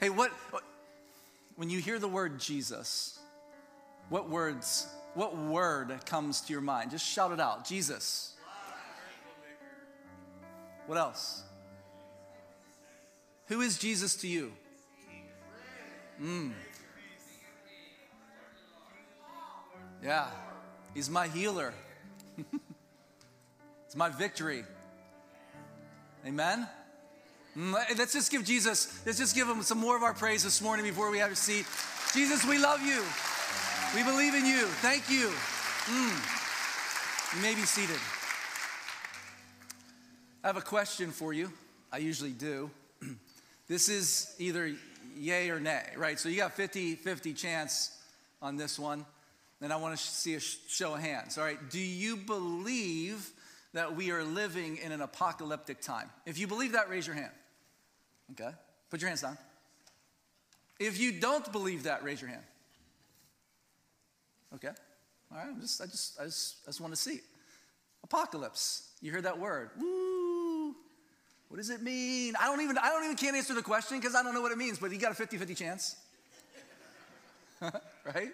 Hey, what, when you hear the word Jesus, what words, what word comes to your mind? Just shout it out. Jesus. What else? Who is Jesus to you? Mm. Yeah, he's my healer. it's my victory. Amen? Mm, let's just give Jesus, let's just give him some more of our praise this morning before we have a seat. Jesus, we love you. We believe in you. Thank you. Mm. You may be seated. I have a question for you. I usually do. this is either yay or nay, right? So you got 50 50 chance on this one. And I want to see a show of hands. All right. Do you believe that we are living in an apocalyptic time? If you believe that, raise your hand. Okay. Put your hands down. If you don't believe that, raise your hand. Okay. All right. I'm just, I just, I just, I just want to see. Apocalypse. You heard that word. Woo. What does it mean? I don't even, I don't even can't answer the question because I don't know what it means, but you got a 50-50 chance. right?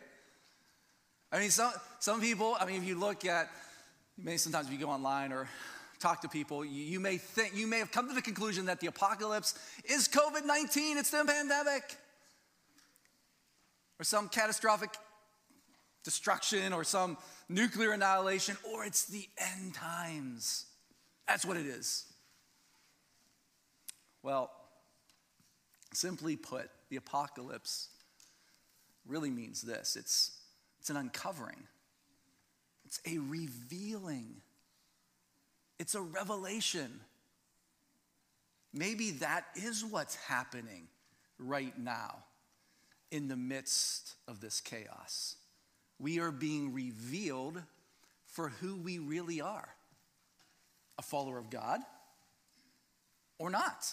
I mean, some, some people, I mean, if you look at, you may sometimes if you go online or talk to people, you, may think, you may have come to the conclusion that the apocalypse is COVID 19, it's the pandemic, or some catastrophic destruction, or some nuclear annihilation, or it's the end times. That's what it is. Well, simply put, the apocalypse really means this it's it's an uncovering, it's a revealing, it's a revelation. Maybe that is what's happening right now in the midst of this chaos. We are being revealed for who we really are a follower of God or not.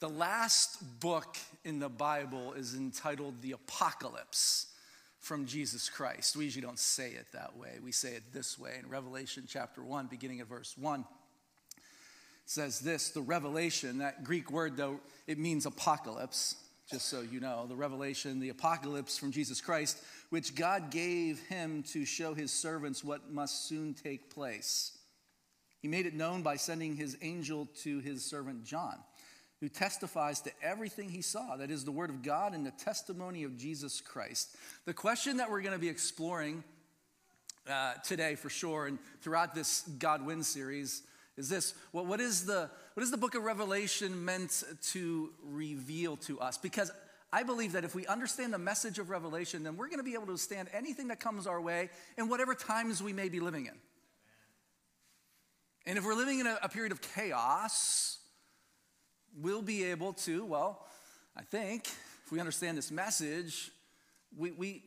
The last book in the Bible is entitled The Apocalypse from Jesus Christ. We usually don't say it that way. We say it this way in Revelation chapter 1, beginning at verse 1. says this the revelation, that Greek word, though, it means apocalypse, just so you know. The revelation, the apocalypse from Jesus Christ, which God gave him to show his servants what must soon take place. He made it known by sending his angel to his servant John who testifies to everything he saw. That is the word of God and the testimony of Jesus Christ. The question that we're going to be exploring uh, today for sure and throughout this God Wins series is this what, is the, what is the book of Revelation meant to reveal to us? Because I believe that if we understand the message of Revelation, then we're going to be able to stand anything that comes our way in whatever times we may be living in. And if we're living in a, a period of chaos, we'll be able to, well, I think, if we understand this message, we, we,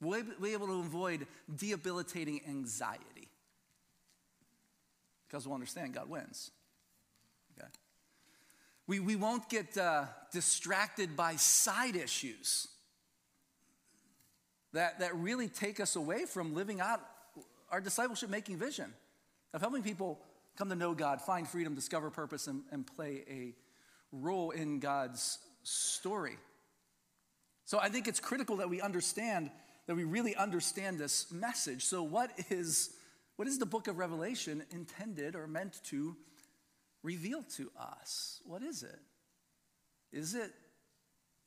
we'll be able to avoid debilitating anxiety. Because we'll understand God wins. Okay? We, we won't get uh, distracted by side issues that, that really take us away from living out our discipleship making vision of helping people come to know God, find freedom, discover purpose, and, and play a role in God's story. So I think it's critical that we understand, that we really understand this message. So, what is, what is the book of Revelation intended or meant to reveal to us? What is it? Is it,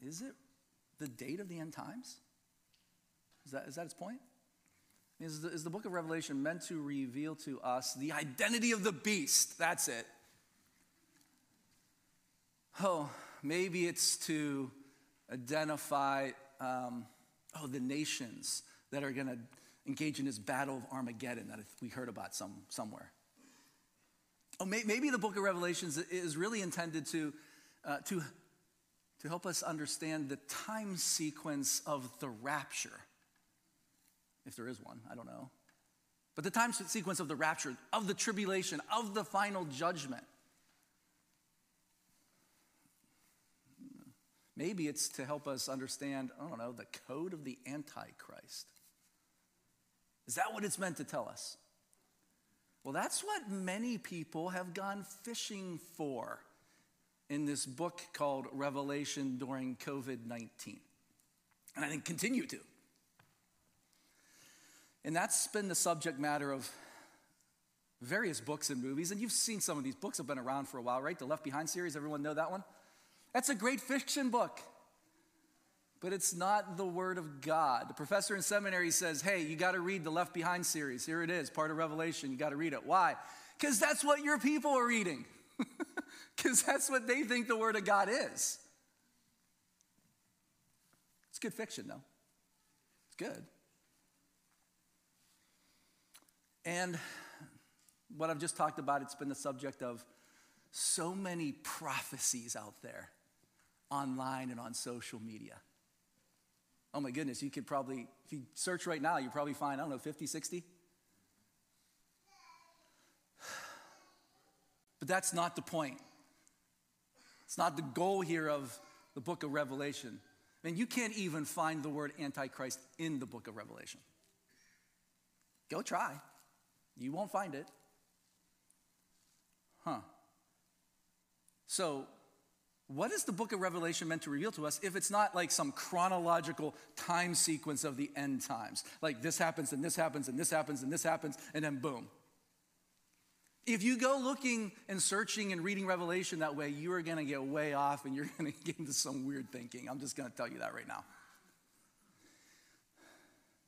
is it the date of the end times? Is that, is that its point? Is the, is the book of Revelation meant to reveal to us the identity of the beast? That's it. Oh, maybe it's to identify, um, oh, the nations that are going to engage in this battle of Armageddon that we heard about some, somewhere. Oh, may, maybe the book of Revelations is really intended to, uh, to, to help us understand the time sequence of the rapture if there is one, I don't know. But the time sequence of the rapture, of the tribulation, of the final judgment. Maybe it's to help us understand, I don't know, the code of the Antichrist. Is that what it's meant to tell us? Well, that's what many people have gone fishing for in this book called Revelation during COVID 19. And I think continue to. And that's been the subject matter of various books and movies. And you've seen some of these books have been around for a while, right? The Left Behind series, everyone know that one? That's a great fiction book. But it's not the Word of God. The professor in seminary says, hey, you got to read the Left Behind series. Here it is, part of Revelation. You got to read it. Why? Because that's what your people are reading. Because that's what they think the Word of God is. It's good fiction, though. It's good. And what I've just talked about, it's been the subject of so many prophecies out there online and on social media. Oh my goodness, you could probably, if you search right now, you probably find, I don't know, 50, 60? But that's not the point. It's not the goal here of the book of Revelation. I mean, you can't even find the word Antichrist in the book of Revelation. Go try. You won't find it. Huh. So, what is the book of Revelation meant to reveal to us if it's not like some chronological time sequence of the end times? Like this happens, and this happens, and this happens, and this happens, and then boom. If you go looking and searching and reading Revelation that way, you are going to get way off and you're going to get into some weird thinking. I'm just going to tell you that right now.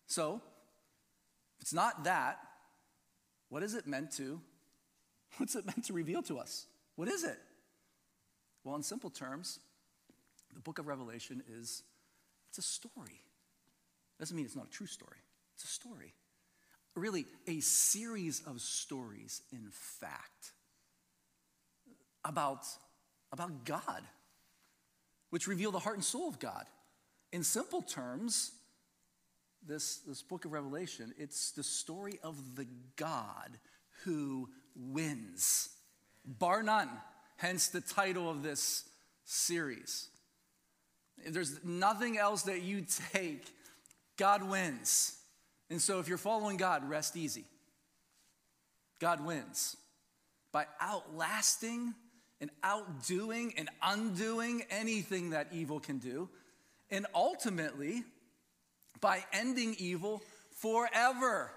So, if it's not that, what is it meant to? What's it meant to reveal to us? What is it? Well, in simple terms, the book of Revelation is it's a story. Doesn't mean it's not a true story. It's a story. Really, a series of stories, in fact, about, about God, which reveal the heart and soul of God. In simple terms, this, this book of Revelation, it's the story of the God who wins, bar none, hence the title of this series. If there's nothing else that you take, God wins. And so if you're following God, rest easy. God wins by outlasting and outdoing and undoing anything that evil can do, and ultimately by ending evil forever.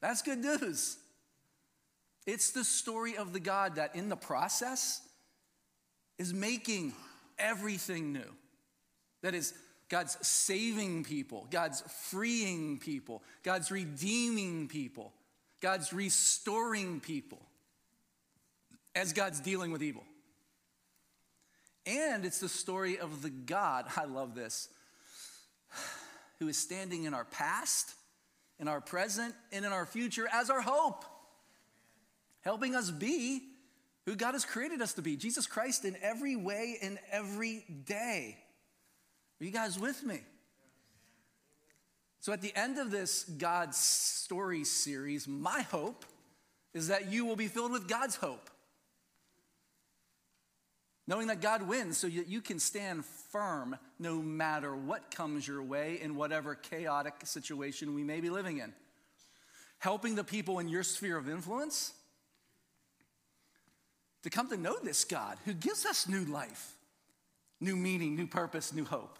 That's good news. It's the story of the God that in the process is making everything new. That is, God's saving people, God's freeing people, God's redeeming people, God's restoring people as God's dealing with evil. And it's the story of the God, I love this, who is standing in our past, in our present, and in our future as our hope, helping us be who God has created us to be Jesus Christ in every way, in every day. Are you guys with me? So, at the end of this God's story series, my hope is that you will be filled with God's hope. Knowing that God wins so that you can stand firm no matter what comes your way in whatever chaotic situation we may be living in. Helping the people in your sphere of influence to come to know this God who gives us new life, new meaning, new purpose, new hope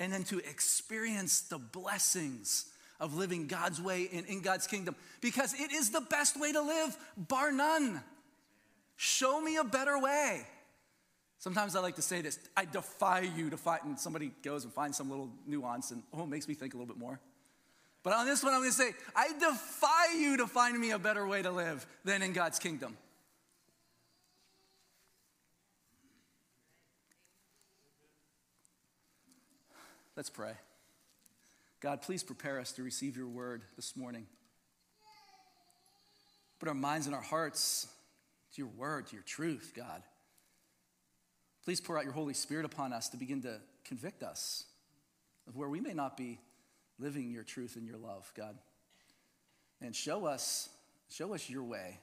and then to experience the blessings of living God's way in, in God's kingdom because it is the best way to live, bar none. Show me a better way. Sometimes I like to say this I defy you to find, and somebody goes and finds some little nuance, and oh, it makes me think a little bit more. But on this one, I'm gonna say, I defy you to find me a better way to live than in God's kingdom. Let's pray. God, please prepare us to receive your word this morning. Put our minds and our hearts to your word, to your truth, God. Please pour out your Holy Spirit upon us to begin to convict us of where we may not be living your truth and your love, God. And show us, show us your way.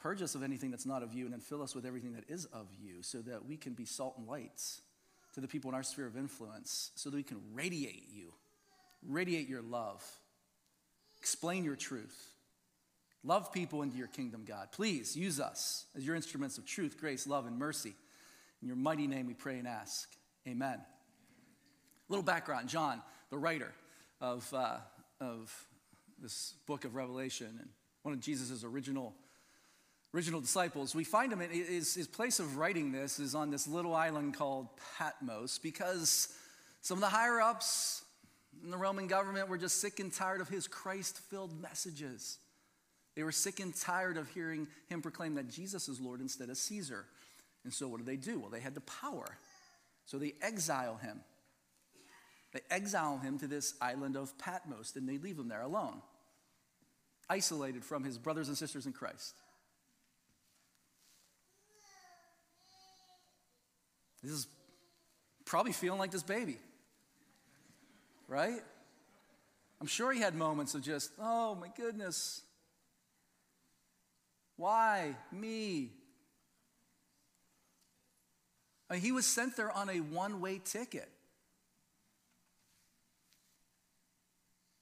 Purge us of anything that's not of you, and then fill us with everything that is of you, so that we can be salt and lights to the people in our sphere of influence so that we can radiate you, radiate your love, explain your truth, Love people into your kingdom, God. Please use us as your instruments of truth, grace, love, and mercy. In your mighty name we pray and ask. Amen. A little background John, the writer of, uh, of this book of Revelation, and one of Jesus' original, original disciples, we find him, in, his, his place of writing this is on this little island called Patmos because some of the higher ups in the Roman government were just sick and tired of his Christ filled messages. They were sick and tired of hearing him proclaim that Jesus is Lord instead of Caesar. And so what do they do? Well, they had the power. So they exile him. They exile him to this island of Patmos and they leave him there alone, isolated from his brothers and sisters in Christ. This is probably feeling like this baby, right? I'm sure he had moments of just, oh my goodness, why me? Mean, he was sent there on a one way ticket.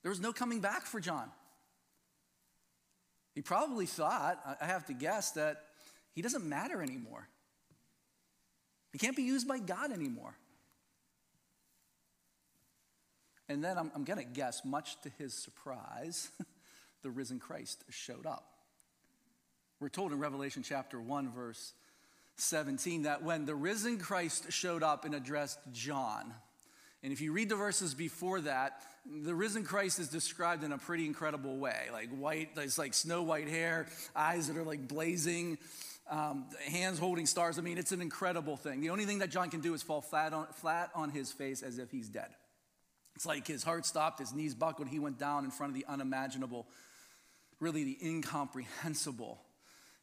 There was no coming back for John. He probably thought, I have to guess, that he doesn't matter anymore. He can't be used by God anymore. And then I'm, I'm going to guess, much to his surprise, the risen Christ showed up. We're told in Revelation chapter 1, verse 17, that when the risen Christ showed up and addressed John, and if you read the verses before that, the risen Christ is described in a pretty incredible way. Like white, it's like snow white hair, eyes that are like blazing, um, hands holding stars. I mean, it's an incredible thing. The only thing that John can do is fall flat on, flat on his face as if he's dead. It's like his heart stopped, his knees buckled, he went down in front of the unimaginable, really the incomprehensible.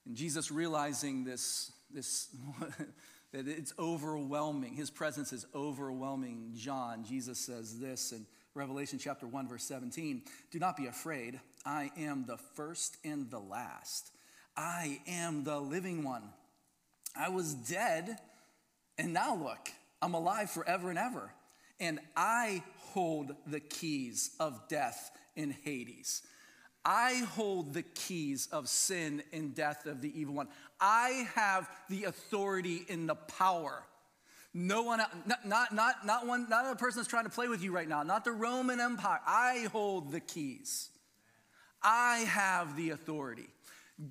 And Jesus realizing this, this that it's overwhelming, his presence is overwhelming John. Jesus says this in Revelation chapter 1, verse 17 Do not be afraid. I am the first and the last. I am the living one. I was dead, and now look, I'm alive forever and ever. And I hold the keys of death in Hades. I hold the keys of sin and death of the evil one. I have the authority and the power. No one, not, not, not, one, not a person that's trying to play with you right now, not the Roman Empire. I hold the keys. I have the authority.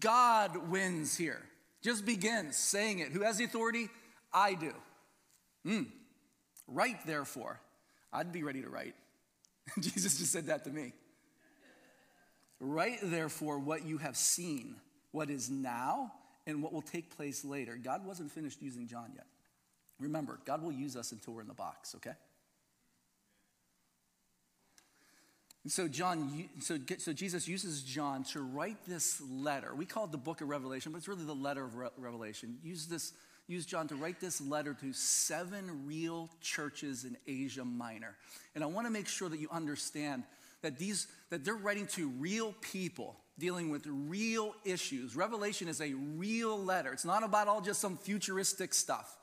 God wins here. Just begins saying it. Who has the authority? I do. Mm. Write, therefore. I'd be ready to write. Jesus just said that to me. Write therefore what you have seen, what is now, and what will take place later. God wasn't finished using John yet. Remember, God will use us until we're in the box, okay? And so John, so, so Jesus uses John to write this letter. We call it the book of Revelation, but it's really the letter of Re- Revelation. Use this, use John to write this letter to seven real churches in Asia Minor. And I want to make sure that you understand that these that they're writing to real people dealing with real issues. Revelation is a real letter. It's not about all just some futuristic stuff.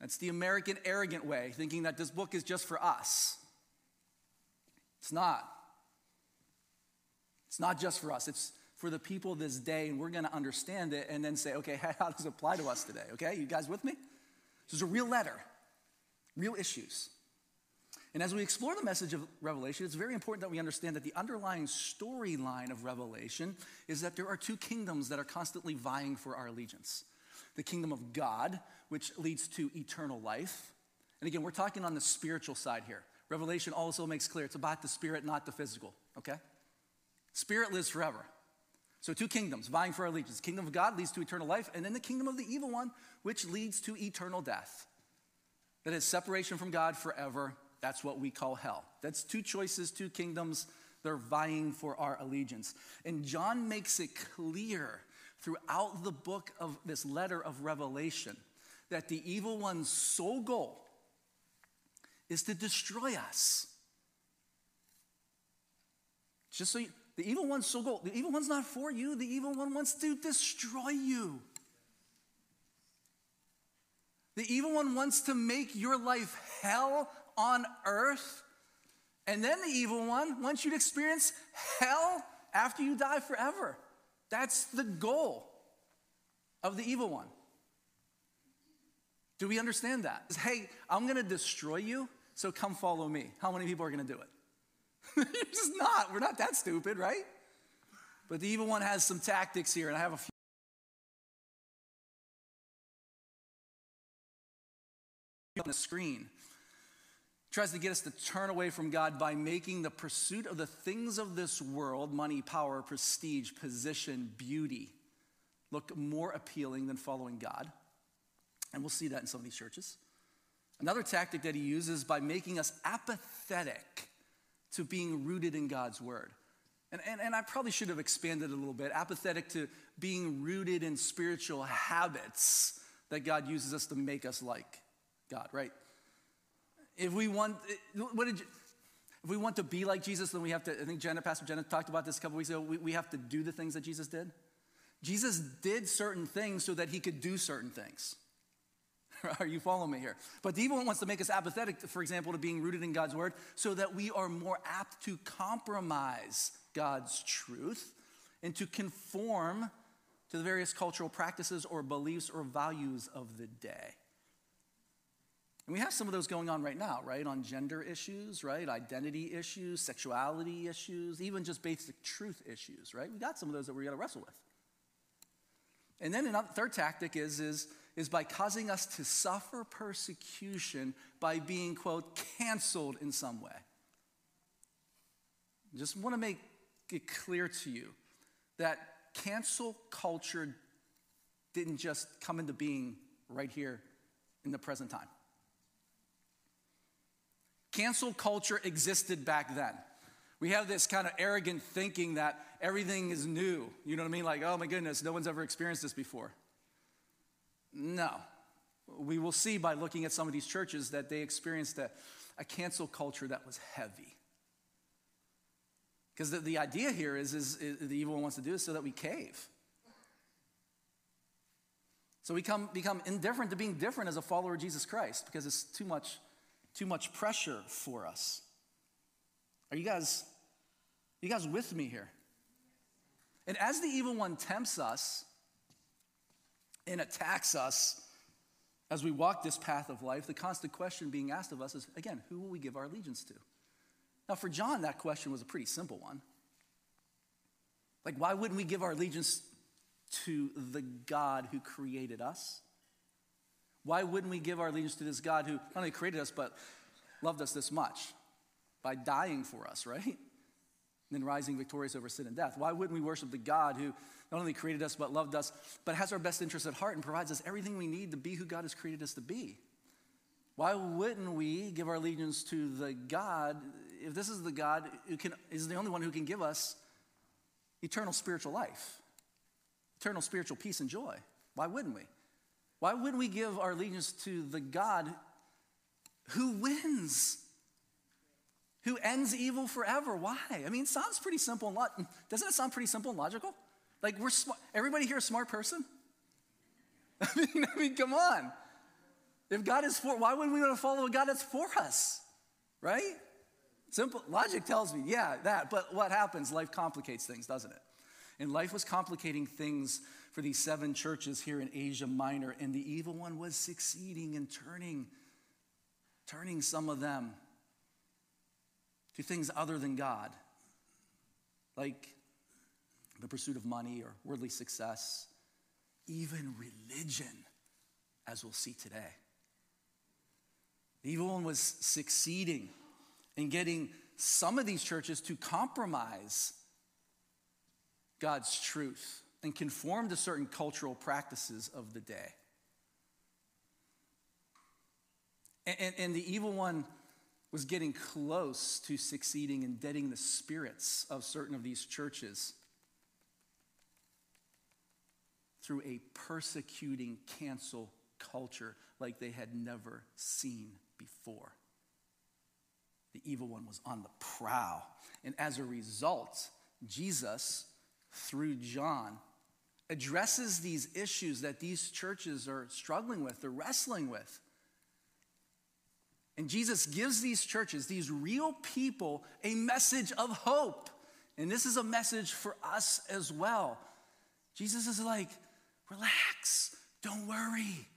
That's the American arrogant way, thinking that this book is just for us. It's not. It's not just for us. It's for the people this day, and we're going to understand it and then say, okay, how does it apply to us today? Okay, you guys with me? This is a real letter, real issues. And as we explore the message of Revelation, it's very important that we understand that the underlying storyline of Revelation is that there are two kingdoms that are constantly vying for our allegiance the kingdom of God, which leads to eternal life. And again, we're talking on the spiritual side here. Revelation also makes clear it's about the spirit, not the physical, okay? Spirit lives forever. So, two kingdoms vying for our allegiance. Kingdom of God leads to eternal life, and then the kingdom of the evil one, which leads to eternal death. That is separation from God forever that's what we call hell. That's two choices, two kingdoms. They're vying for our allegiance. And John makes it clear throughout the book of this letter of Revelation that the evil one's sole goal is to destroy us. Just so you, the evil one's sole goal, the evil one's not for you, the evil one wants to destroy you. The evil one wants to make your life hell on earth. And then the evil one wants you to experience hell after you die forever. That's the goal of the evil one. Do we understand that? Hey, I'm to destroy you, so come follow me. How many people are to do it? You're just not. We're not that stupid, right? But the evil one has some tactics here, and I have a few. on the screen tries to get us to turn away from God by making the pursuit of the things of this world money, power, prestige, position, beauty look more appealing than following God. And we'll see that in some of these churches. Another tactic that he uses by making us apathetic to being rooted in God's word. And, and, and I probably should have expanded a little bit apathetic to being rooted in spiritual habits that God uses us to make us like God, right? If we want, what did you, if we want to be like Jesus, then we have to, I think Jenna, Pastor Jenna talked about this a couple weeks ago, we, we have to do the things that Jesus did. Jesus did certain things so that he could do certain things. Are you following me here? But the evil one wants to make us apathetic, for example, to being rooted in God's word, so that we are more apt to compromise God's truth and to conform to the various cultural practices or beliefs or values of the day. And we have some of those going on right now, right? On gender issues, right? Identity issues, sexuality issues, even just basic truth issues, right? We got some of those that we're going to wrestle with. And then another third tactic is, is, is by causing us to suffer persecution by being, quote, canceled in some way. Just want to make it clear to you that cancel culture didn't just come into being right here in the present time. Cancel culture existed back then. We have this kind of arrogant thinking that everything is new. You know what I mean? Like, oh my goodness, no one's ever experienced this before. No. We will see by looking at some of these churches that they experienced a, a cancel culture that was heavy. Because the, the idea here is, is, is, the evil one wants to do is so that we cave. So we come, become indifferent to being different as a follower of Jesus Christ because it's too much, too much pressure for us. Are you guys, you guys with me here? And as the evil one tempts us and attacks us as we walk this path of life, the constant question being asked of us is again, who will we give our allegiance to? Now, for John, that question was a pretty simple one. Like, why wouldn't we give our allegiance to the God who created us? Why wouldn't we give our allegiance to this God who not only created us, but loved us this much? by dying for us, right? And then rising victorious over sin and death. Why wouldn't we worship the God who not only created us but loved us, but has our best interests at heart and provides us everything we need to be who God has created us to be? Why wouldn't we give our allegiance to the God, if this is the God who can, is the only one who can give us eternal spiritual life, eternal spiritual peace and joy? Why wouldn't we? Why wouldn't we give our allegiance to the God who wins? who ends evil forever. Why? I mean, sounds pretty simple and lo- doesn't it sound pretty simple and logical? Like we're smart. Everybody here a smart person? I mean, I mean, come on. If God is for, why wouldn't we want to follow a God that's for us? Right? Simple logic tells me, yeah, that. But what happens? Life complicates things, doesn't it? And life was complicating things for these seven churches here in Asia Minor, and the evil one was succeeding in turning, turning some of them to things other than God, like the pursuit of money or worldly success, even religion, as we'll see today. The evil one was succeeding in getting some of these churches to compromise God's truth and conform to certain cultural practices of the day. And, and, and the evil one was getting close to succeeding in deading the spirits of certain of these churches through a persecuting cancel culture like they had never seen before. The evil one was on the prowl. And as a result, Jesus, through John, addresses these issues that these churches are struggling with, they're wrestling with. And Jesus gives these churches, these real people, a message of hope. And this is a message for us as well. Jesus is like, relax, don't worry.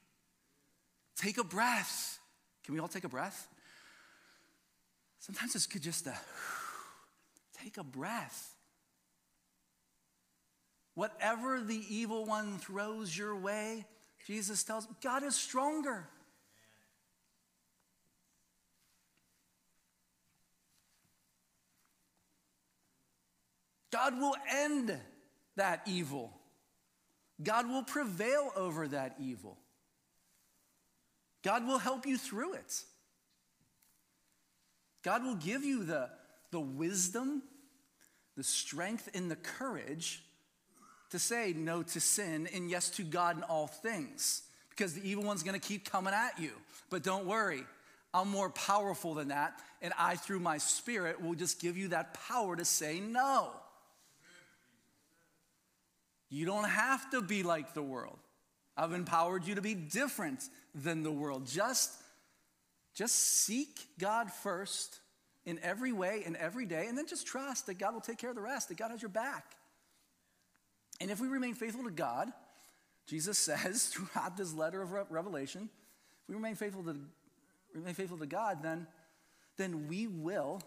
Take a breath. Can we all take a breath? Sometimes it's good just to uh, take a breath. Whatever the evil one throws your way, Jesus tells God is stronger. God will end that evil. God will prevail over that evil. God will help you through it. God will give you the, the wisdom, the strength, and the courage to say no to sin and yes to God in all things because the evil one's to keep coming at you. But don't worry, I'm more powerful than that, and I, through my spirit, will just give you that power to say no. You don't have to be like the world. I've empowered you to be different than the world. Just, just seek God first in every way and every day, and then just trust that God will take care of the rest, that God has your back. And if we remain faithful to God, Jesus says throughout this letter of Revelation, if we remain faithful to, remain faithful to God, then, then we will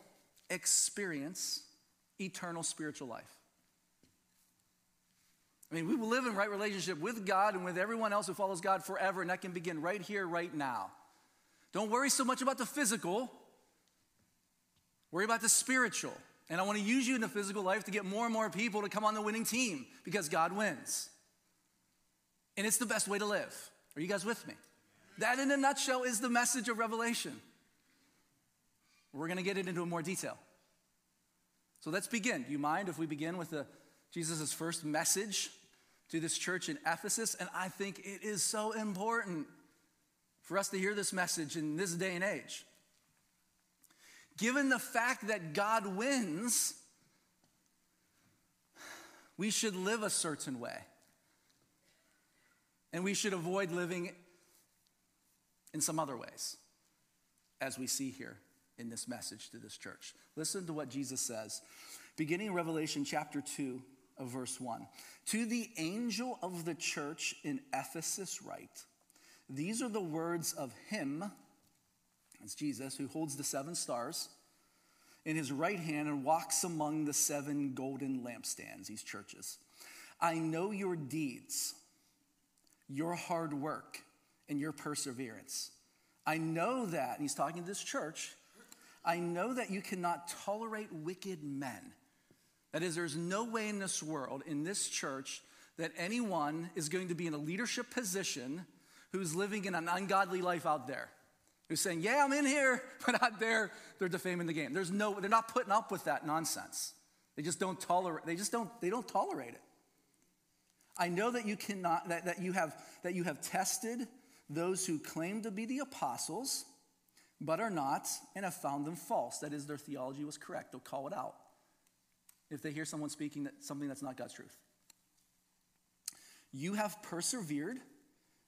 experience eternal spiritual life. I mean, we will live in right relationship with God and with everyone else who follows God forever, and that can begin right here, right now. Don't worry so much about the physical, worry about the spiritual. And I want to use you in the physical life to get more and more people to come on the winning team because God wins. And it's the best way to live. Are you guys with me? That, in a nutshell, is the message of Revelation. We're going to get it into more detail. So let's begin. Do you mind if we begin with Jesus' first message to this church in Ephesus? And I think it is so important for us to hear this message in this day and age. Given the fact that God wins, we should live a certain way. And we should avoid living in some other ways, as we see here in this message to this church. Listen to what Jesus says, beginning in Revelation chapter 2 of verse 1. To the angel of the church in Ephesus, write, These are the words of him Jesus who holds the seven stars in his right hand and walks among the seven golden lampstands, these churches. I know your deeds, your hard work, and your perseverance. I know that, and he's talking to this church, I know that you cannot tolerate wicked men. That is, there's no way in this world, in this church, that anyone is going to be in a leadership position who's living in an ungodly life out there who's saying, Yeah, I'm in here, but out there, they're defaming the game. There's no, they're not putting up with that nonsense. They just don't tolerate, they just don't, they don't tolerate it. I know that you cannot, that, that you have that you have tested those who claim to be the apostles, but are not, and have found them false. That is, their theology was correct. They'll call it out. If they hear someone speaking that, something that's not God's truth. You have persevered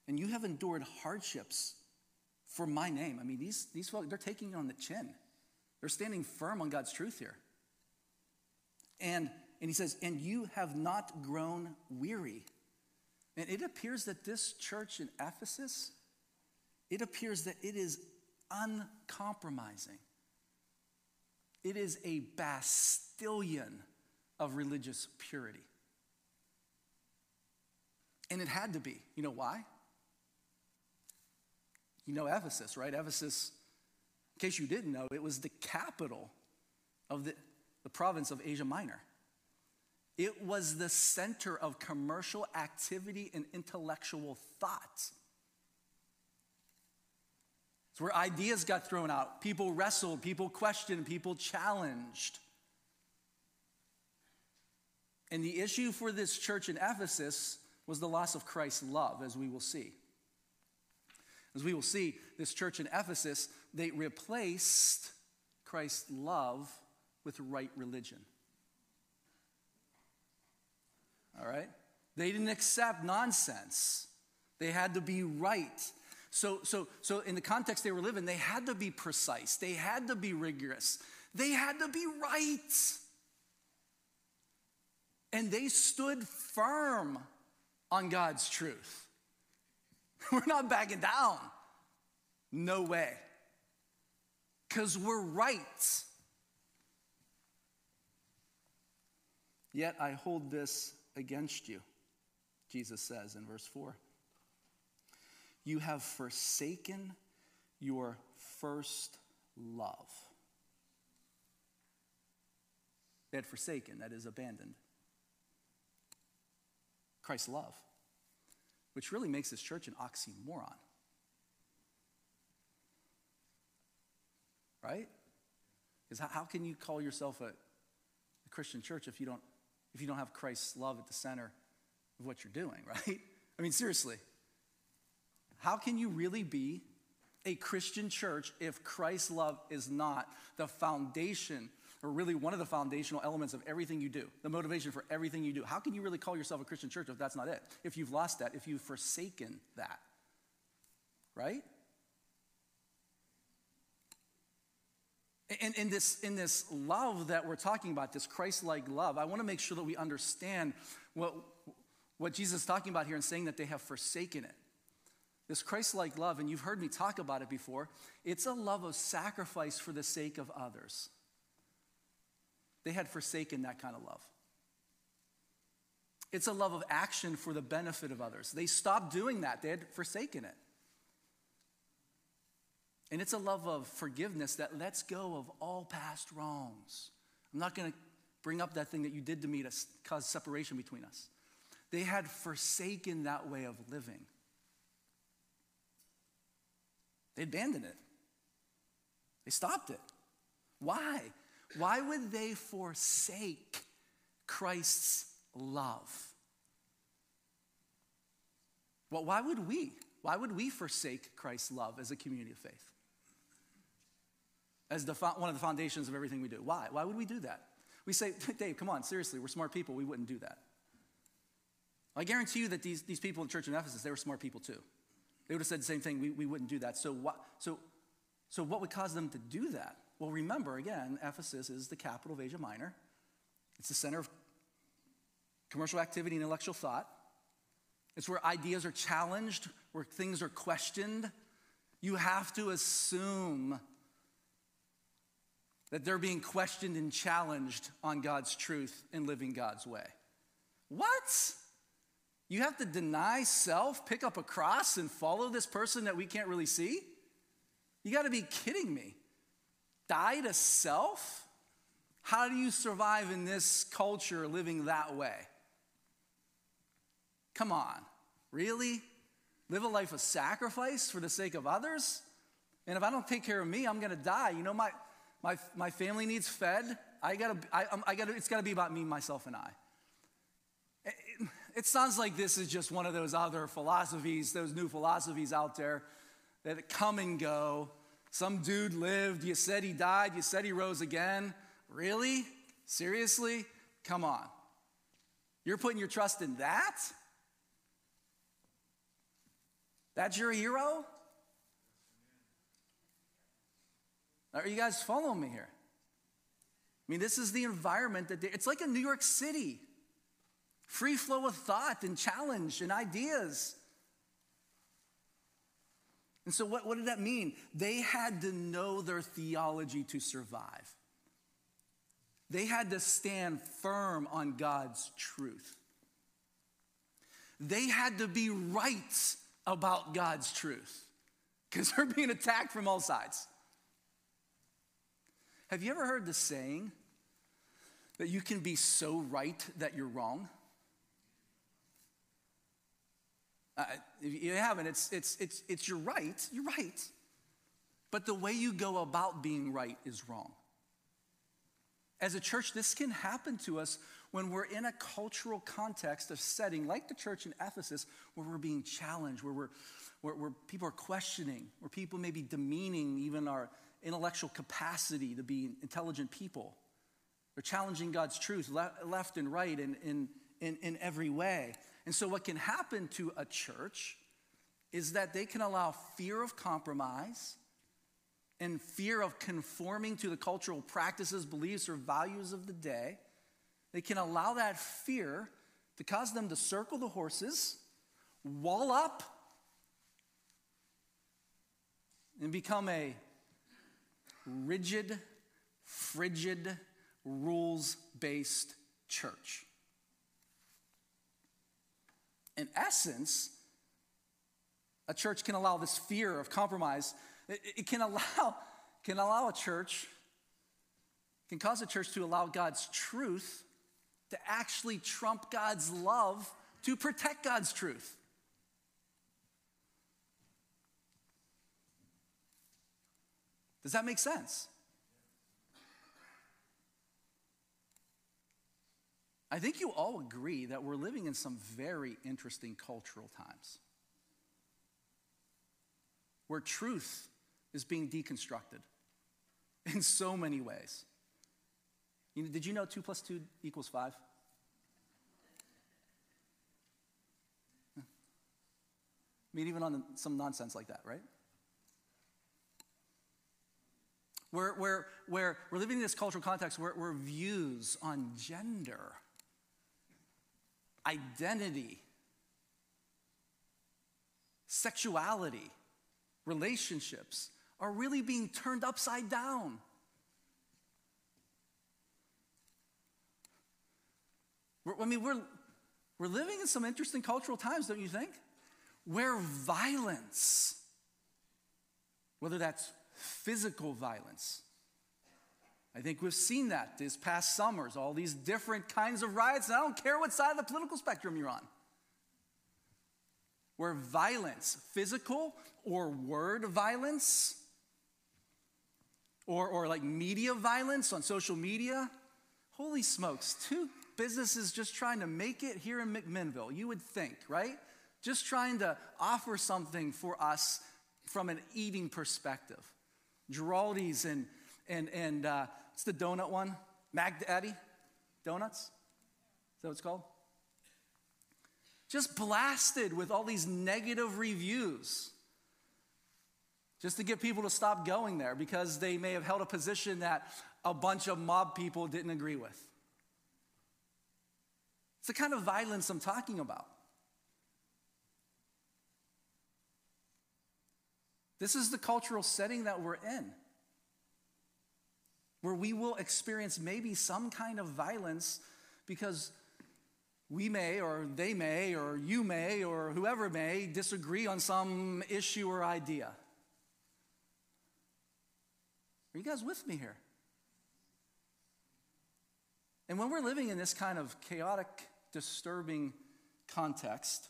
and you have endured hardships for my name. I mean, these, these folks, they're taking it on the chin. They're standing firm on God's truth here. And, and he says, and you have not grown weary. And it appears that this church in Ephesus, it appears that it is uncompromising. It is a bastion of religious purity. And it had to be. You know why? You know Ephesus, right? Ephesus, in case you didn't know, it was the capital of the, the province of Asia Minor. It was the center of commercial activity and intellectual thought. It's where ideas got thrown out. People wrestled, people questioned, people challenged. And the issue for this church in Ephesus was the loss of Christ's love, as we will see. As we will see, this church in Ephesus, they replaced Christ's love with right religion. All right? They didn't accept nonsense. They had to be right. So, so, so in the context they were living, they had to be precise. They had to be rigorous. They had to be right. And they stood firm on God's truth. We're not backing down. No way. Because we're right. Yet I hold this against you, Jesus says in verse 4. You have forsaken your first love. They had forsaken, that is, abandoned. Christ's love, which really makes this church an oxymoron. Right? Because how, how can you call yourself a, a Christian church if you don't if you don't have Christ's love at the center of what you're doing, right? I mean, seriously. How can you really be a Christian church if Christ's love is not the foundation or really one of the foundational elements of everything you do, the motivation for everything you do. How can you really call yourself a Christian church if that's not it? If you've lost that, if you've forsaken that, right? And in this, in this love that we're talking about, this Christ like love, I want to make sure that we understand what, what Jesus is talking about here and saying that they have forsaken it. This Christ like love, and you've heard me talk about it before, it's a love of sacrifice for the sake of others. They had forsaken that kind of love. It's a love of action for the benefit of others. They stopped doing that, they had forsaken it. And it's a love of forgiveness that lets go of all past wrongs. I'm not going to bring up that thing that you did to me to cause separation between us. They had forsaken that way of living. They abandoned it. They stopped it. Why? Why would they forsake Christ's love? Well, why would we? Why would we forsake Christ's love as a community of faith? As the, one of the foundations of everything we do. Why? Why would we do that? We say, Dave, come on, seriously, we're smart people. We wouldn't do that. I guarantee you that these, these people in the church in Ephesus, they were smart people too. They would have said the same thing. We, we wouldn't do that. So what, so, so what would cause them to do that? Well, remember again, Ephesus is the capital of Asia Minor. It's the center of commercial activity and intellectual thought. It's where ideas are challenged, where things are questioned. You have to assume that they're being questioned and challenged on God's truth and living God's way. What? You have to deny self, pick up a cross, and follow this person that we can't really see? You got to be kidding me die to self? How do you survive in this culture living that way? Come on, really? Live a life of sacrifice for the sake of others? And if I don't take care of me, I'm gonna die. You know, my, my, my family needs fed. I gotta, I, I gotta, it's gotta be about me, myself, and I. It, it sounds like this is just one of those other philosophies, those new philosophies out there that come and go some dude lived, you said he died, you said he rose again. Really? Seriously? Come on. You're putting your trust in that? That's your hero? Are you guys following me here? I mean, this is the environment that it's like a New York City. Free flow of thought and challenge and ideas. And so, what, what did that mean? They had to know their theology to survive. They had to stand firm on God's truth. They had to be right about God's truth because they're being attacked from all sides. Have you ever heard the saying that you can be so right that you're wrong? Uh, if you haven't, it's, it's, it's, it's you're right, you're right. But the way you go about being right is wrong. As a church, this can happen to us when we're in a cultural context of setting, like the church in Ephesus, where we're being challenged, where, we're, where, where people are questioning, where people may be demeaning even our intellectual capacity to be intelligent people. They're challenging God's truth left and right in, in, in, in every way. And so, what can happen to a church is that they can allow fear of compromise and fear of conforming to the cultural practices, beliefs, or values of the day. they can allow that fear to cause them to circle the horses, wall up, and become a rigid, frigid, rules based church. In essence, a church can allow this fear of compromise, it, can, allow, can allow a church, can cause a church to allow God's truth to actually trump God's love to protect God's truth. Does that make sense? I think you all agree that we're living in some very interesting cultural times where truth is being deconstructed in so many ways. You know, did you know 2 plus 2 equals 5? I mean, even on some nonsense like that, right? Where, where, where we're living in this cultural context where, where views on gender, identity, sexuality, relationships are really being turned upside down. We're, I mean, we're, we're living in some interesting cultural times, don't you think? Where violence, whether that's physical violence, I think we've seen that this past summers, all these different kinds of riots, and I don't care what side of the political spectrum you're on. Where violence, physical or word violence, or, or like media violence on social media, holy smokes, two businesses just trying to make it here in McMinnville, you would think, right? Just trying to offer something for us from an eating perspective. Giraldi's and, and, and uh, what's the donut one? Mag Daddy Donuts? Is that what it's called? Just blasted with all these negative reviews just to get people to stop going there because they may have held a position that a bunch of mob people didn't agree with. It's the kind of violence I'm talking about. This is the cultural setting that we're in, where we will experience maybe some kind of violence because we may, or they may, or you may, or whoever may disagree on some issue or idea. Are you guys with me here? And when we're living in this kind of chaotic, disturbing context,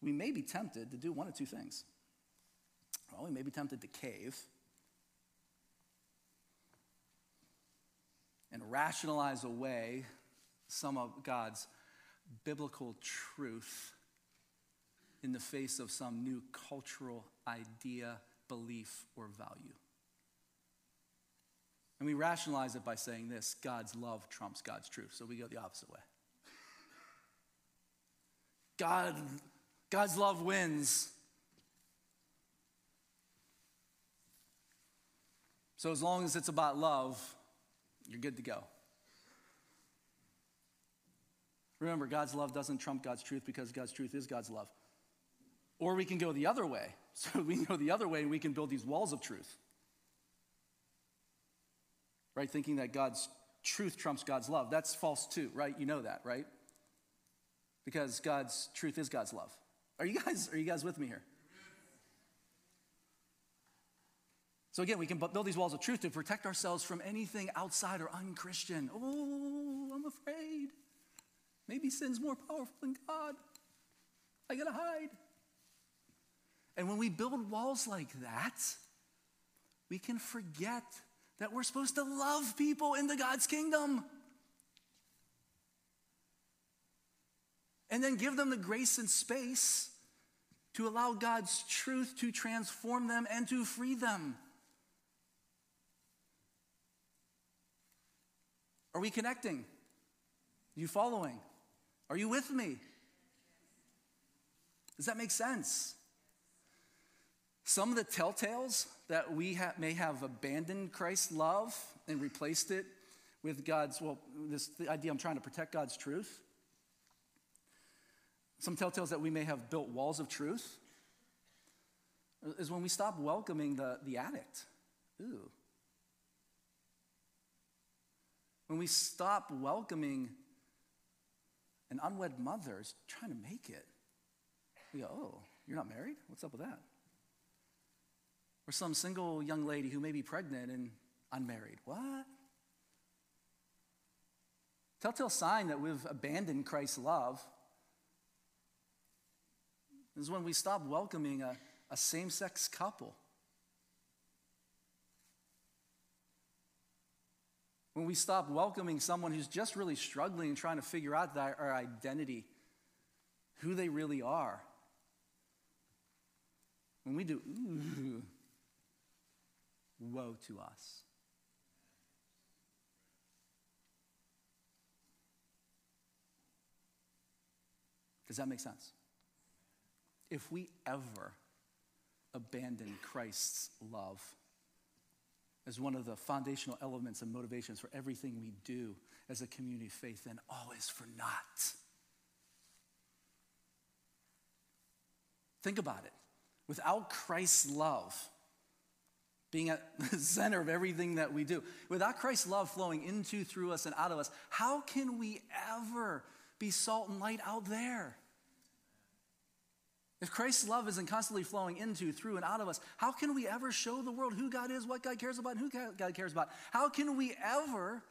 we may be tempted to do one of two things. Well, we may be tempted to cave and rationalize away some of God's biblical truth in the face of some new cultural idea, belief, or value. And we rationalize it by saying this God's love trumps God's truth. So we go the opposite way. God, God's love wins. So as long as it's about love, you're good to go. Remember, God's love doesn't trump God's truth because God's truth is God's love. Or we can go the other way. So we go the other way and we can build these walls of truth right? Thinking that God's truth trumps God's love. That's false too, right? You know that, right? Because God's truth is God's love. Are you guys, are you guys with me here? So again, we can build these walls of truth to protect ourselves from anything outside or unchristian. Oh, I'm afraid. Maybe sin's more powerful than God. I gotta hide. And when we build walls like that, we can forget that we're supposed to love people into God's kingdom. And then give them the grace and space to allow God's truth to transform them and to free them. Are we connecting? Are you following? Are you with me? Does that make sense? Some of the telltales that we ha- may have abandoned Christ's love and replaced it with God's, well, this the idea I'm trying to protect God's truth. Some telltales that we may have built walls of truth is when we stop welcoming the, the addict. Ooh. When we stop welcoming an unwed mother is trying to make it. We go, oh, you're not married? What's up with that? Or some single young lady who may be pregnant and unmarried. What? Telltale sign that we've abandoned Christ's love is when we stop welcoming a, a same sex couple. When we stop welcoming someone who's just really struggling and trying to figure out our identity, who they really are. When we do, ooh, woe to us. Does that make sense? If we ever abandon Christ's love as one of the foundational elements and motivations for everything we do as a community of faith, all is for naught. Think about it. Without Christ's love being at the center of everything that we do, without Christ's love flowing into, through us, and out of us, how can we ever be salt and light out there? If Christ's love isn't constantly flowing into, through, and out of us, how can we ever show the world who God is, what God cares about, and who God cares about? How can we ever,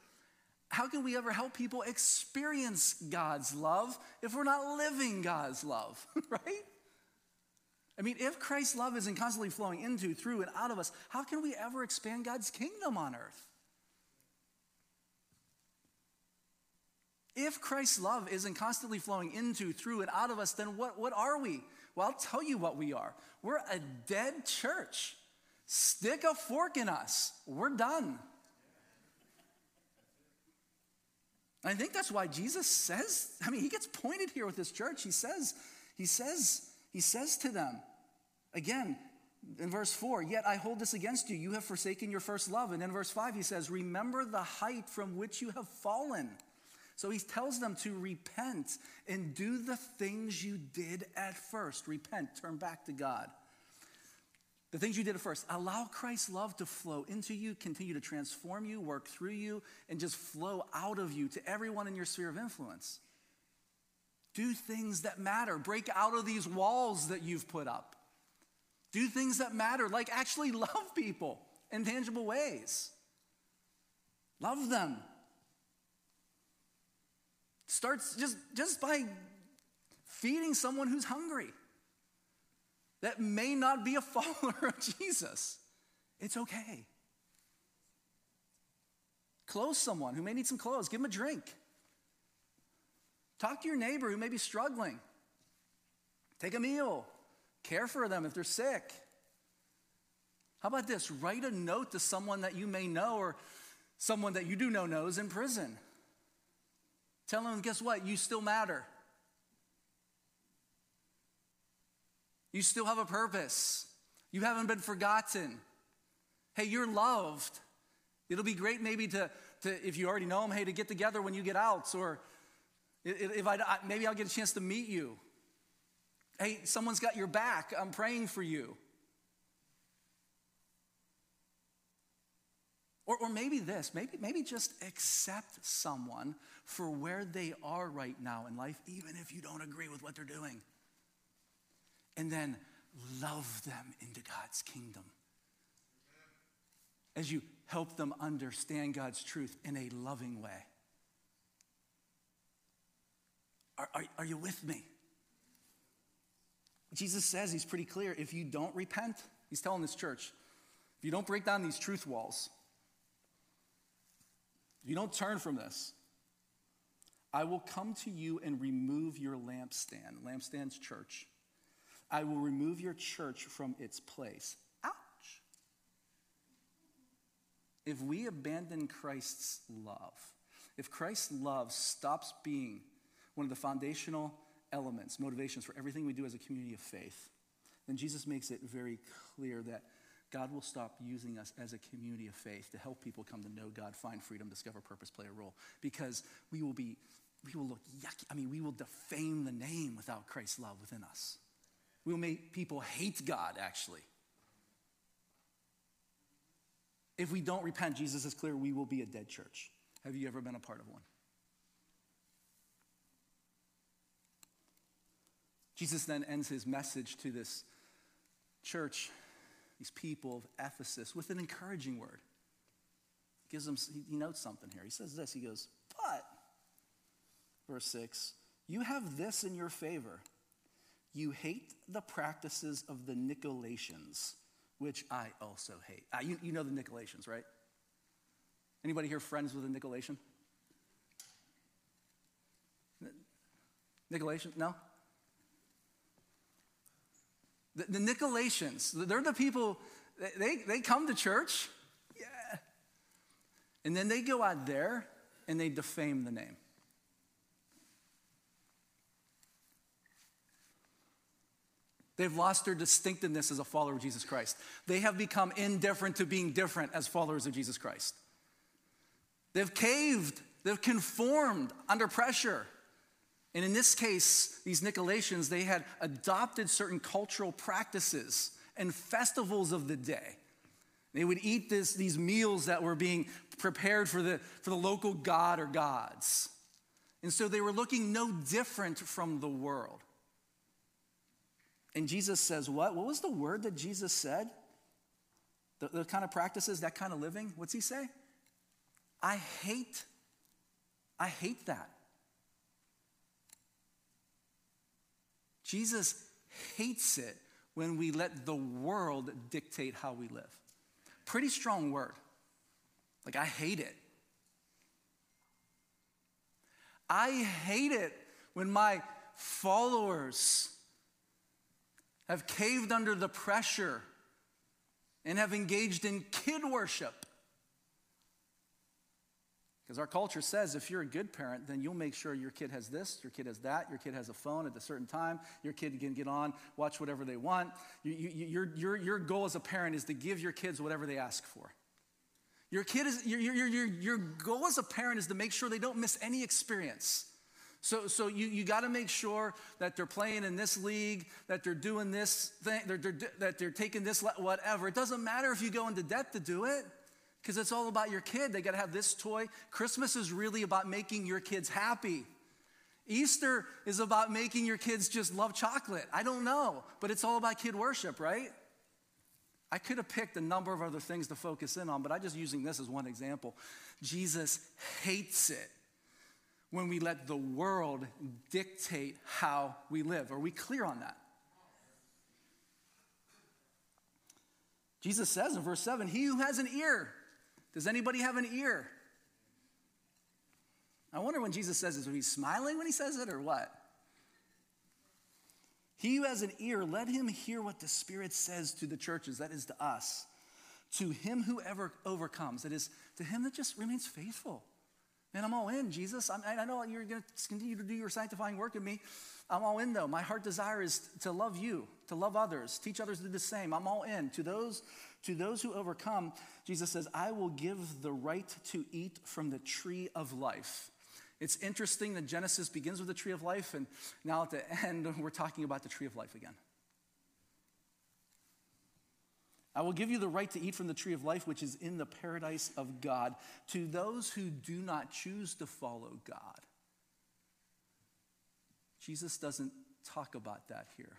how can we ever help people experience God's love if we're not living God's love, right? I mean, if Christ's love isn't constantly flowing into, through, and out of us, how can we ever expand God's kingdom on earth? If Christ's love isn't constantly flowing into, through, and out of us, then what, what are we? Well, I'll tell you what we are. We're a dead church. Stick a fork in us. We're done. I think that's why Jesus says, I mean, he gets pointed here with this church. He says, he says, he says to them, again, in verse 4, yet I hold this against you. You have forsaken your first love. And in verse 5, he says, Remember the height from which you have fallen. So he tells them to repent and do the things you did at first. Repent, turn back to God. The things you did at first. Allow Christ's love to flow into you, continue to transform you, work through you, and just flow out of you to everyone in your sphere of influence. Do things that matter. Break out of these walls that you've put up. Do things that matter, like actually love people in tangible ways. Love them. Starts just, just by feeding someone who's hungry that may not be a follower of Jesus. It's okay. Clothe someone who may need some clothes, give them a drink. Talk to your neighbor who may be struggling. Take a meal. Care for them if they're sick. How about this? Write a note to someone that you may know or someone that you do know knows in prison. Tell them, guess what? You still matter. You still have a purpose. You haven't been forgotten. Hey, you're loved. It'll be great maybe to, to if you already know them, hey, to get together when you get out, or if I maybe I'll get a chance to meet you. Hey, someone's got your back. I'm praying for you. Or, or maybe this, maybe, maybe just accept someone for where they are right now in life, even if you don't agree with what they're doing. And then love them into God's kingdom. As you help them understand God's truth in a loving way. Are, are, are you with me? Jesus says, he's pretty clear if you don't repent, he's telling this church, if you don't break down these truth walls, if you don't turn from this, I will come to you and remove your lampstand. Lampstand's church. I will remove your church from its place. Ouch. If we abandon Christ's love, if Christ's love stops being one of the foundational elements, motivations for everything we do as a community of faith, then Jesus makes it very clear that God will stop using us as a community of faith to help people come to know God, find freedom, discover purpose, play a role. Because we will be, we will look yucky. I mean, we will defame the name without Christ's love within us. We will make people hate God, actually. If we don't repent, Jesus is clear, we will be a dead church. Have you ever been a part of one? Jesus then ends his message to this church, these people of Ephesus, with an encouraging word. He gives them, he notes something here. He says this, he goes, But, verse 6, you have this in your favor. You hate the practices of the Nicolaitans, which I also hate. Ah, you, you know the Nicolaitans, right? Anybody here friends with a Nicolaitan? Nicolaitan? No? The, the Nicolaitans, they're the people, they, they come to church, yeah. And then they go out there and they defame the name. They've lost their distinctiveness as a follower of Jesus Christ. They have become indifferent to being different as followers of Jesus Christ. They've caved, they've conformed under pressure. And in this case, these Nicolaitans, they had adopted certain cultural practices and festivals of the day. They would eat this, these meals that were being prepared for the, for the local god or gods. And so they were looking no different from the world. And Jesus says, What? What was the word that Jesus said? The, the kind of practices, that kind of living? What's he say? I hate, I hate that. Jesus hates it when we let the world dictate how we live. Pretty strong word. Like, I hate it. I hate it when my followers have caved under the pressure and have engaged in kid worship. Because our culture says if you're a good parent, then you'll make sure your kid has this, your kid has that, your kid has a phone at a certain time, your kid can get on, watch whatever they want. You, you, your, your, your goal as a parent is to give your kids whatever they ask for. Your, kid is, your, your, your, your goal as a parent is to make sure they don't miss any experience. So, so you, you got to make sure that they're playing in this league, that they're doing this thing, they're, they're, that they're taking this, whatever. It doesn't matter if you go into debt to do it because it's all about your kid. They got to have this toy. Christmas is really about making your kids happy. Easter is about making your kids just love chocolate. I don't know, but it's all about kid worship, right? I could have picked a number of other things to focus in on, but I'm just using this as one example. Jesus hates it when we let the world dictate how we live. Are we clear on that? Jesus says in verse 7 He who has an ear, does anybody have an ear? I wonder when Jesus says this, are he smiling when he says it or what? He who has an ear, let him hear what the Spirit says to the churches, that is to us. To him who ever overcomes, that is, to him that just remains faithful. Man, I'm all in, Jesus. I'm, i know you're going to continue to do your sanctifying work in me. I'm all in, though. My heart desire is to love you, to love others, teach others to do the same. I'm all in. To those to those who overcome, Jesus says, I will give the right to eat from the tree of life. It's interesting that Genesis begins with the tree of life, and now at the end, we're talking about the tree of life again. I will give you the right to eat from the tree of life, which is in the paradise of God, to those who do not choose to follow God. Jesus doesn't talk about that here.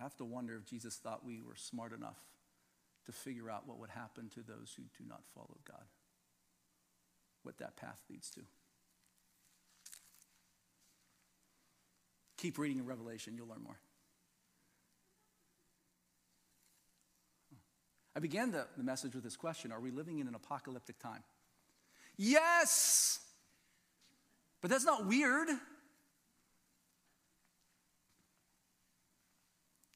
I have to wonder if Jesus thought we were smart enough to figure out what would happen to those who do not follow God, what that path leads to. Keep reading in Revelation, you'll learn more. I began the, the message with this question Are we living in an apocalyptic time? Yes! But that's not weird.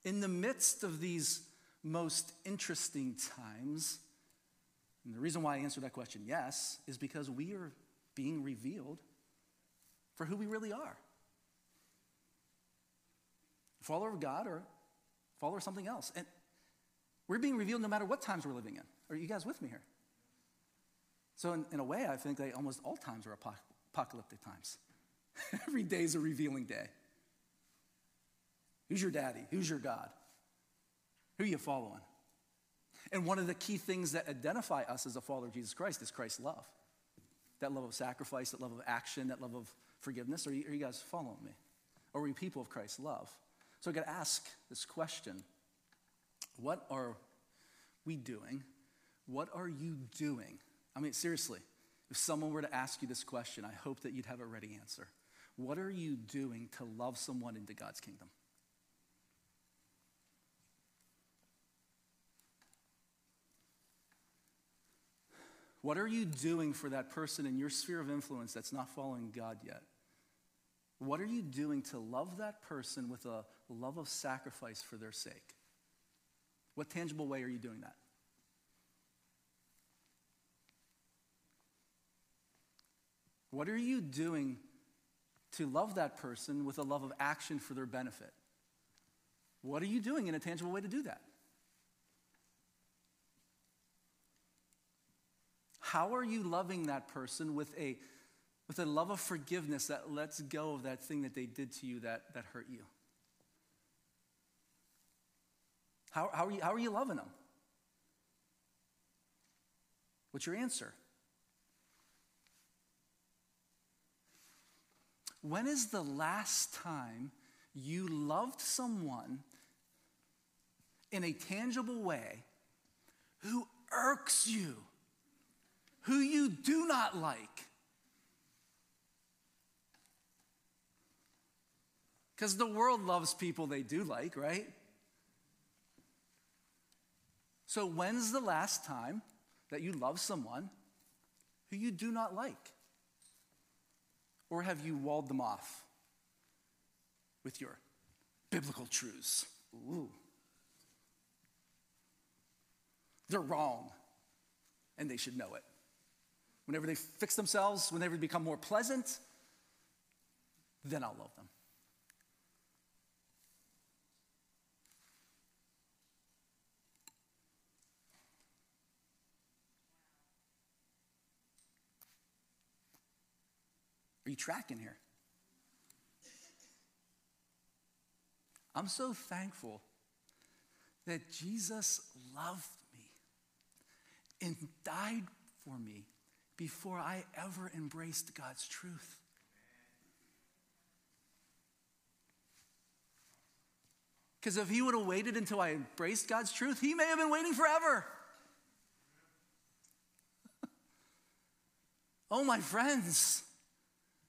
In the midst of these most interesting times? And the reason why I answer that question, yes, is because we are being revealed for who we really are. Follower of God or follower of something else. And We're being revealed no matter what times we're living in. Are you guys with me here? So, in, in a way, I think that almost all times are apocalyptic times. Every day is a revealing day. Who's your daddy? Who's your God? Who are you following? And one of the key things that identify us as a follower of Jesus Christ is Christ's love. That love of sacrifice, that love of action, that love of forgiveness. Are you, are you guys following me? Are we people of Christ's love? So I got to ask this question What are we doing? What are you doing? I mean, seriously, if someone were to ask you this question, I hope that you'd have a ready answer. What are you doing to love someone into God's kingdom? What are you doing for that person in your sphere of influence that's not following God yet? What are you doing to love that person with a love of sacrifice for their sake? What tangible way are you doing that? What are you doing to love that person with a love of action for their benefit? What are you doing in a tangible way to do that? How are you loving that person with a, with a love of forgiveness that lets go of that thing that they did to you that, that hurt you? How, how, are you, how are you loving them? What's your answer? When is the last time you loved someone in a tangible way who irks you? Who you do not like. Because the world loves people they do like, right? So, when's the last time that you love someone who you do not like? Or have you walled them off with your biblical truths? Ooh. They're wrong, and they should know it whenever they fix themselves, whenever they become more pleasant, then I'll love them. Are you tracking here? I'm so thankful that Jesus loved me and died for me before I ever embraced God's truth. Because if he would have waited until I embraced God's truth, he may have been waiting forever. oh, my friends,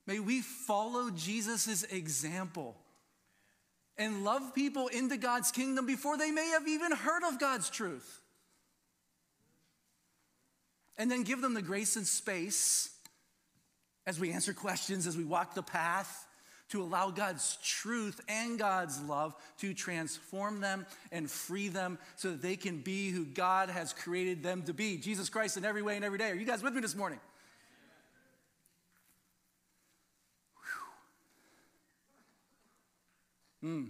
may we follow Jesus' example and love people into God's kingdom before they may have even heard of God's truth and then give them the grace and space as we answer questions, as we walk the path, to allow God's truth and God's love to transform them and free them so that they can be who God has created them to be Jesus Christ in every way and every day. Are you guys with me this morning? Hmm.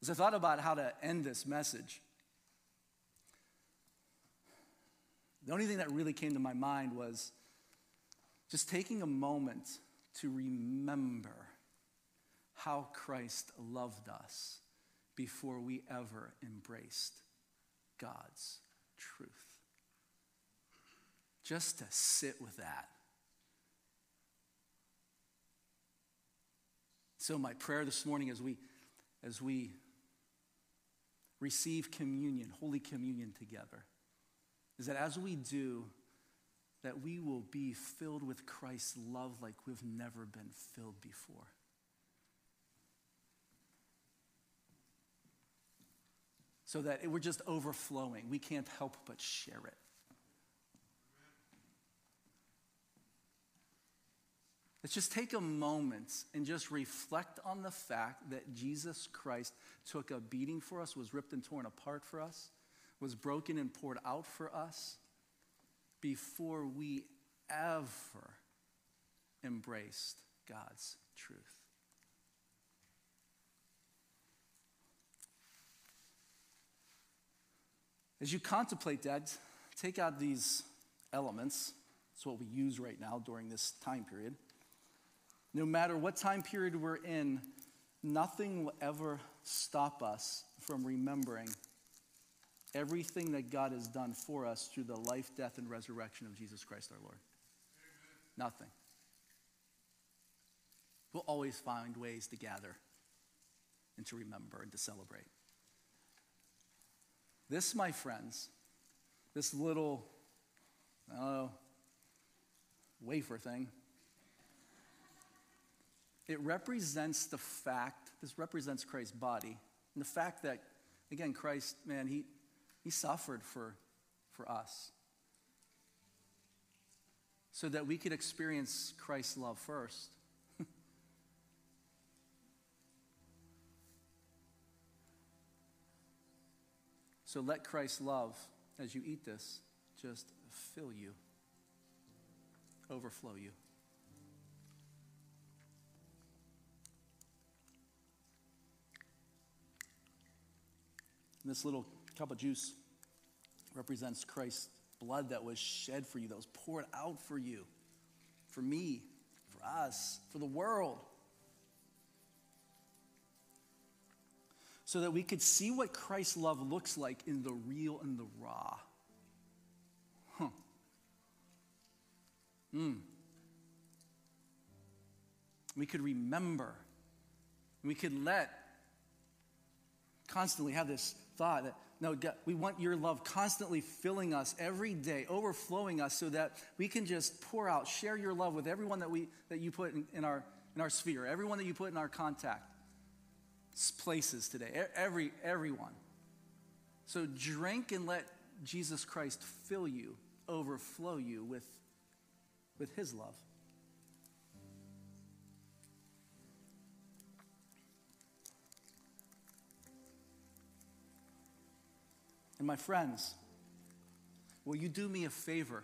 As I thought about how to end this message, The only thing that really came to my mind was just taking a moment to remember how Christ loved us before we ever embraced God's truth. Just to sit with that. So my prayer this morning as we as we receive communion, holy communion together is that as we do, that we will be filled with Christ's love like we've never been filled before. So that we're just overflowing. We can't help but share it. Let's just take a moment and just reflect on the fact that Jesus Christ took a beating for us, was ripped and torn apart for us was broken and poured out for us before we ever embraced God's truth. As you contemplate that, take out these elements. It's what we use right now during this time period. No matter what time period we're in, nothing will ever stop us from remembering everything that God has done for us through the life, death, and resurrection of Jesus Christ our Lord. Nothing. We'll always find ways to gather and to remember and to celebrate. This, my friends, this little, I don't know, wafer thing, it represents the fact, this represents Christ's body, and the fact that, again, Christ, man, he, he suffered for, for us. So that we could experience Christ's love first. so let Christ's love, as you eat this, just fill you, overflow you. this little cup of juice represents Christ's blood that was shed for you, that was poured out for you, for me, for us, for the world. So that we could see what Christ's love looks like in the real and the raw. Huh. Mm. We could remember. We could let constantly have this thought that, no, God, we want your love constantly filling us every day, overflowing us so that we can just pour out, share your love with everyone that, we, that you put in, in our, in our sphere, everyone that you put in our contact places today, every, everyone. So drink and let Jesus Christ fill you, overflow you with, with his love. My friends, will you do me a favor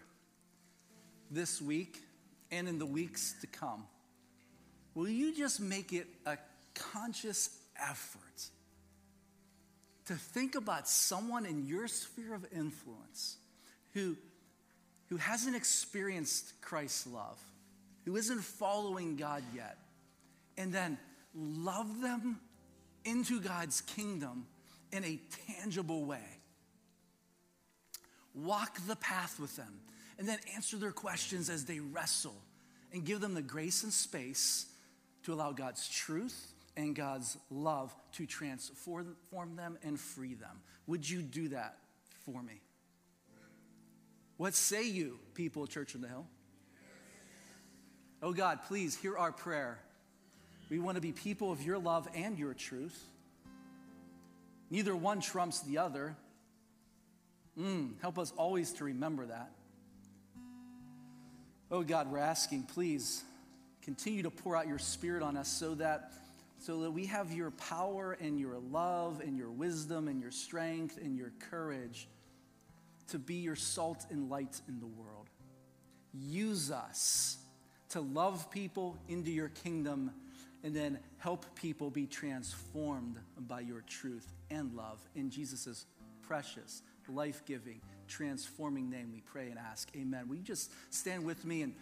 this week and in the weeks to come? Will you just make it a conscious effort to think about someone in your sphere of influence who, who hasn't experienced Christ's love, who isn't following God yet, and then love them into God's kingdom in a tangible way? Walk the path with them, and then answer their questions as they wrestle and give them the grace and space to allow God's truth and God's love to transform them and free them. Would you do that for me? What say you, people of Church on the Hill? Oh God, please hear our prayer. We want to be people of your love and your truth. Neither one trumps the other. Mm, help us always to remember that. Oh God, we're asking, please continue to pour out your spirit on us so that so that we have your power and your love and your wisdom and your strength and your courage to be your salt and light in the world. Use us to love people into your kingdom and then help people be transformed by your truth and love in Jesus' precious life giving, transforming name we pray and ask. Amen. Will you just stand with me and